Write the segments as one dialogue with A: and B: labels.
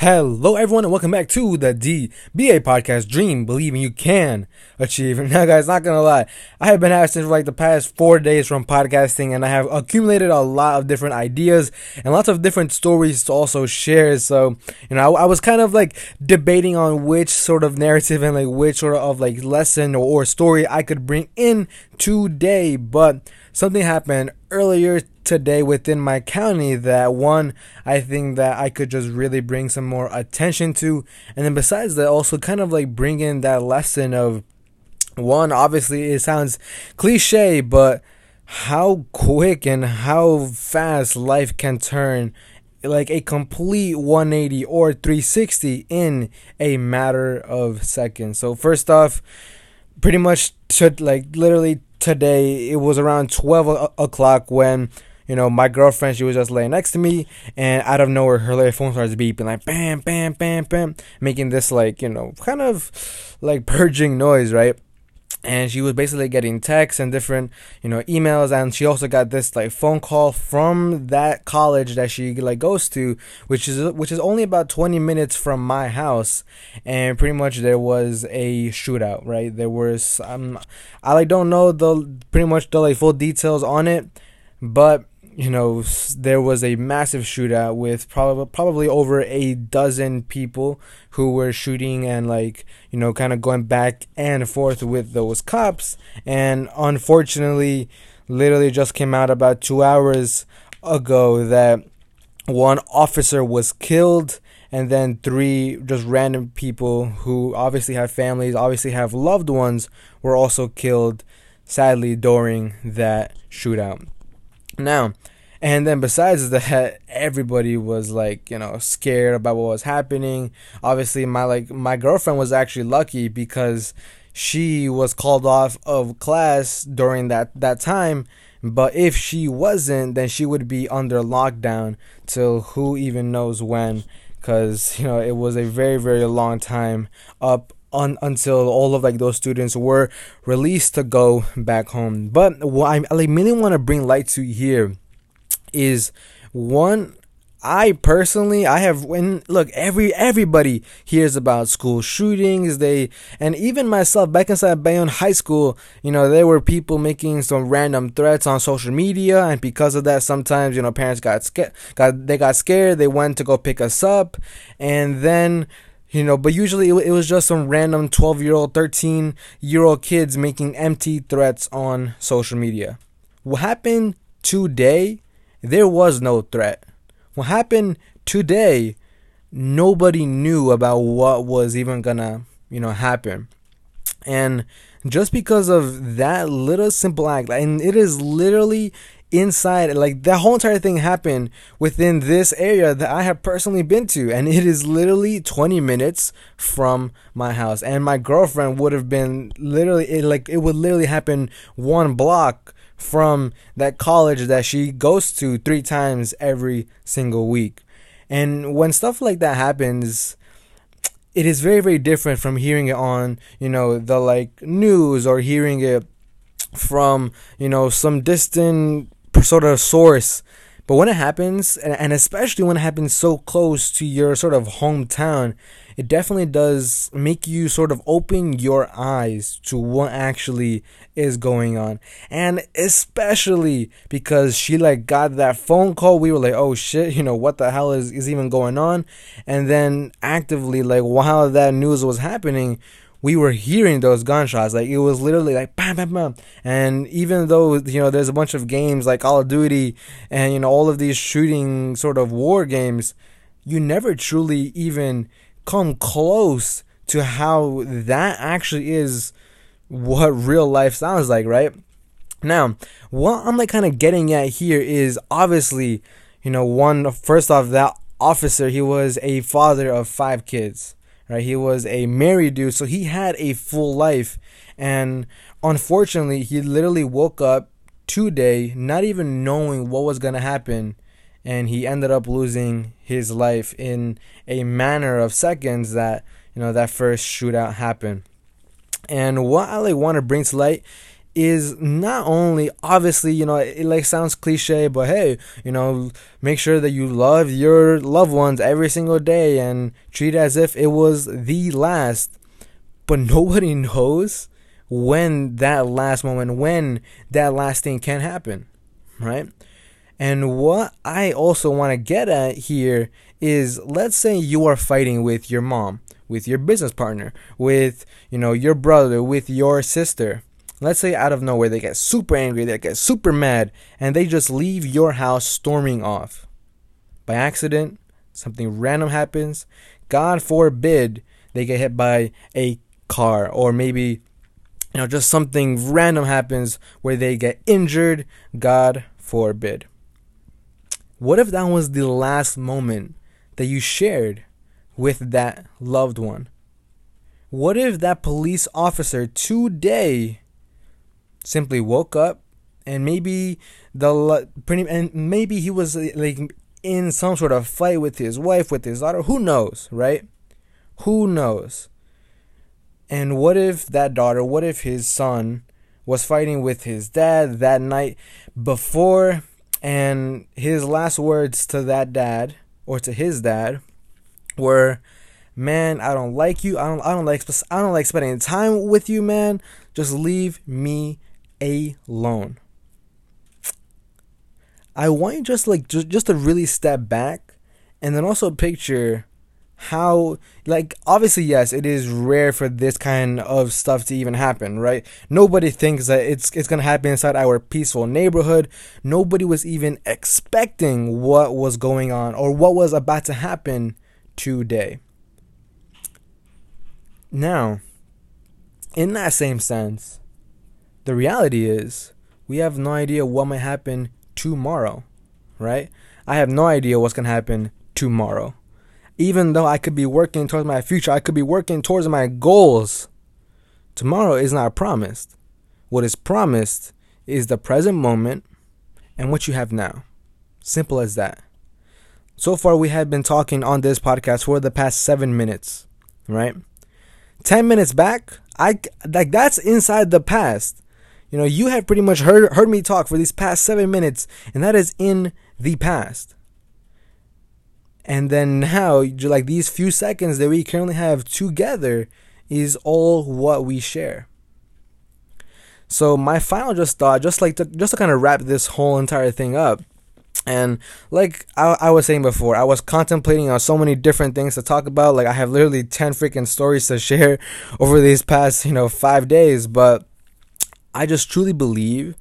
A: Hello, everyone, and welcome back to the DBA podcast. Dream, believing you can achieve. Now, guys, not gonna lie, I have been absent for like the past four days from podcasting, and I have accumulated a lot of different ideas and lots of different stories to also share. So, you know, I, I was kind of like debating on which sort of narrative and like which sort of like lesson or, or story I could bring in today, but something happened earlier today within my county that one I think that I could just really bring some more attention to and then besides that also kind of like bring in that lesson of one obviously it sounds cliche but how quick and how fast life can turn like a complete 180 or 360 in a matter of seconds. So first off, pretty much should like literally today it was around 12 o'clock when you know, my girlfriend, she was just laying next to me, and out of nowhere, her phone starts beeping, like bam, bam, bam, bam, making this like, you know, kind of like purging noise, right? And she was basically getting texts and different you know emails. And she also got this like phone call from that college that she like goes to which is which is only about 20 minutes from my house. And pretty much there was a shootout right? There was um i like don't know the pretty much the like full details on it. But you know, there was a massive shootout with probably probably over a dozen people who were shooting and like you know kind of going back and forth with those cops. And unfortunately, literally just came out about two hours ago that one officer was killed and then three just random people who obviously have families, obviously have loved ones, were also killed sadly during that shootout. Now, and then besides that, everybody was like, you know, scared about what was happening. Obviously, my like my girlfriend was actually lucky because she was called off of class during that that time. But if she wasn't, then she would be under lockdown till who even knows when. Because you know it was a very very long time up until all of like those students were released to go back home. But what I like really want to bring light to here is one I personally I have when look every everybody hears about school shootings they and even myself back inside Bayonne High School you know there were people making some random threats on social media and because of that sometimes you know parents got scared got they got scared they went to go pick us up and then you know but usually it, it was just some random 12 year old 13 year old kids making empty threats on social media what happened today there was no threat. What happened today, nobody knew about what was even gonna, you know, happen. And just because of that little simple act, and it is literally inside like that whole entire thing happened within this area that I have personally been to and it is literally 20 minutes from my house and my girlfriend would have been literally it, like it would literally happen one block from that college that she goes to three times every single week. And when stuff like that happens, it is very very different from hearing it on, you know, the like news or hearing it from, you know, some distant sort of source. But when it happens, and especially when it happens so close to your sort of hometown, it definitely does make you sort of open your eyes to what actually is going on. And especially because she like got that phone call, we were like, oh shit, you know, what the hell is, is even going on? And then actively, like, while that news was happening, we were hearing those gunshots. Like it was literally like bam, bam, bam. And even though you know there's a bunch of games like Call of Duty and you know all of these shooting sort of war games, you never truly even come close to how that actually is what real life sounds like, right? Now, what I'm like kind of getting at here is obviously, you know, one first off that officer, he was a father of five kids, right? He was a married dude, so he had a full life and unfortunately, he literally woke up today not even knowing what was going to happen and he ended up losing his life in a manner of seconds that you know that first shootout happened. And what I like want to bring to light is not only obviously you know it, like sounds cliche but hey you know make sure that you love your loved ones every single day and treat it as if it was the last. But nobody knows when that last moment when that last thing can happen right? And what i also want to get at here is let's say you are fighting with your mom with your business partner with you know your brother with your sister Let's say out of nowhere they get super angry, they get super mad, and they just leave your house storming off. By accident, something random happens. God forbid they get hit by a car, or maybe, you know, just something random happens where they get injured. God forbid. What if that was the last moment that you shared with that loved one? What if that police officer today simply woke up and maybe the pretty and maybe he was uh, like in some sort of fight with his wife with his daughter. Who knows right? Who knows? And what if that daughter what if his son was fighting with his dad that night before and his last words to that dad or to his dad were man i don't like you. I don't i don't like i don't like spending time with you man. Just leave me alone. I want you just like just just to really step back and then also picture how like obviously yes it is rare for this kind of stuff to even happen right? Nobody thinks that it's it's going to happen inside our peaceful neighborhood. Nobody was even expecting what was going on or what was about to happen today. Now in that same sense the reality is, we have no idea what might happen tomorrow, right? I have no idea what's going to happen tomorrow. Even though I could be working towards my future, I could be working towards my goals. Tomorrow is not promised. What is promised is the present moment and what you have now. Simple as that. So far, we have been talking on this podcast for the past seven minutes, right? 10 minutes back, I like that's inside the past. You know, you have pretty much heard heard me talk for these past seven minutes, and that is in the past. And then now, like these few seconds that we currently have together, is all what we share. So my final just thought, just like to, just to kind of wrap this whole entire thing up, and like I, I was saying before, I was contemplating on so many different things to talk about. Like I have literally ten freaking stories to share over these past you know five days, but I just truly believe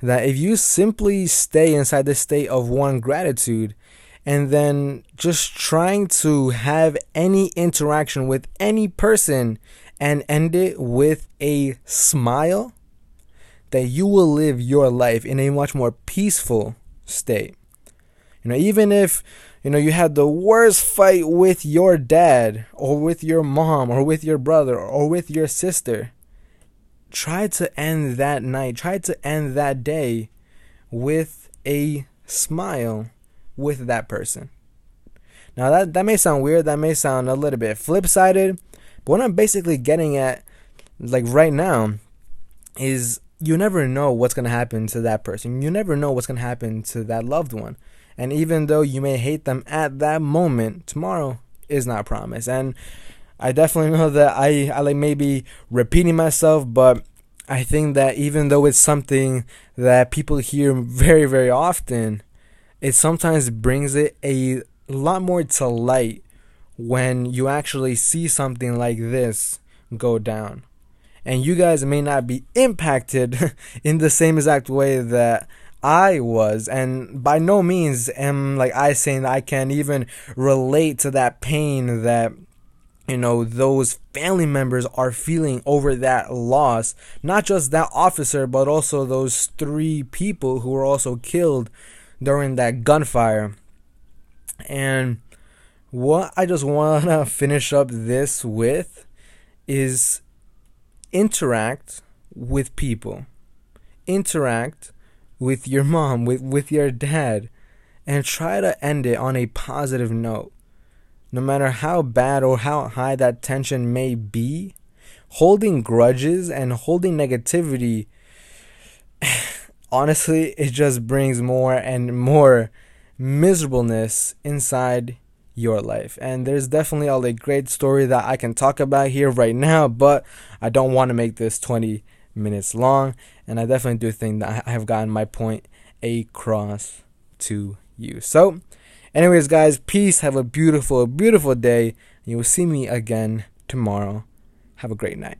A: that if you simply stay inside the state of one gratitude and then just trying to have any interaction with any person and end it with a smile, that you will live your life in a much more peaceful state. You know, even if you know you had the worst fight with your dad or with your mom or with your brother or with your sister, try to end that night, try to end that day with a smile with that person. Now that that may sound weird, that may sound a little bit flip-sided, but what I'm basically getting at like right now is you never know what's going to happen to that person. You never know what's going to happen to that loved one. And even though you may hate them at that moment, tomorrow is not promised. And I definitely know that I, I like maybe repeating myself, but I think that even though it's something that people hear very, very often, it sometimes brings it a lot more to light when you actually see something like this go down. And you guys may not be impacted in the same exact way that I was, and by no means am like I saying I can even relate to that pain that you know those family members are feeling over that loss not just that officer but also those three people who were also killed during that gunfire. And what i just want to finish up this with is interact with people. Interact with your mom with with your dad and try to end it on a positive note no matter how bad or how high that tension may be, holding grudges and holding negativity honestly, it just brings more and more miserableness inside your life. And there's definitely all a great story that I can talk about here right now, but I don't want to make this 20 minutes long. And I definitely do think that I have gotten my point across to you. So, anyways, guys, peace. Have a beautiful, beautiful day. You will see me again tomorrow. Have a great night.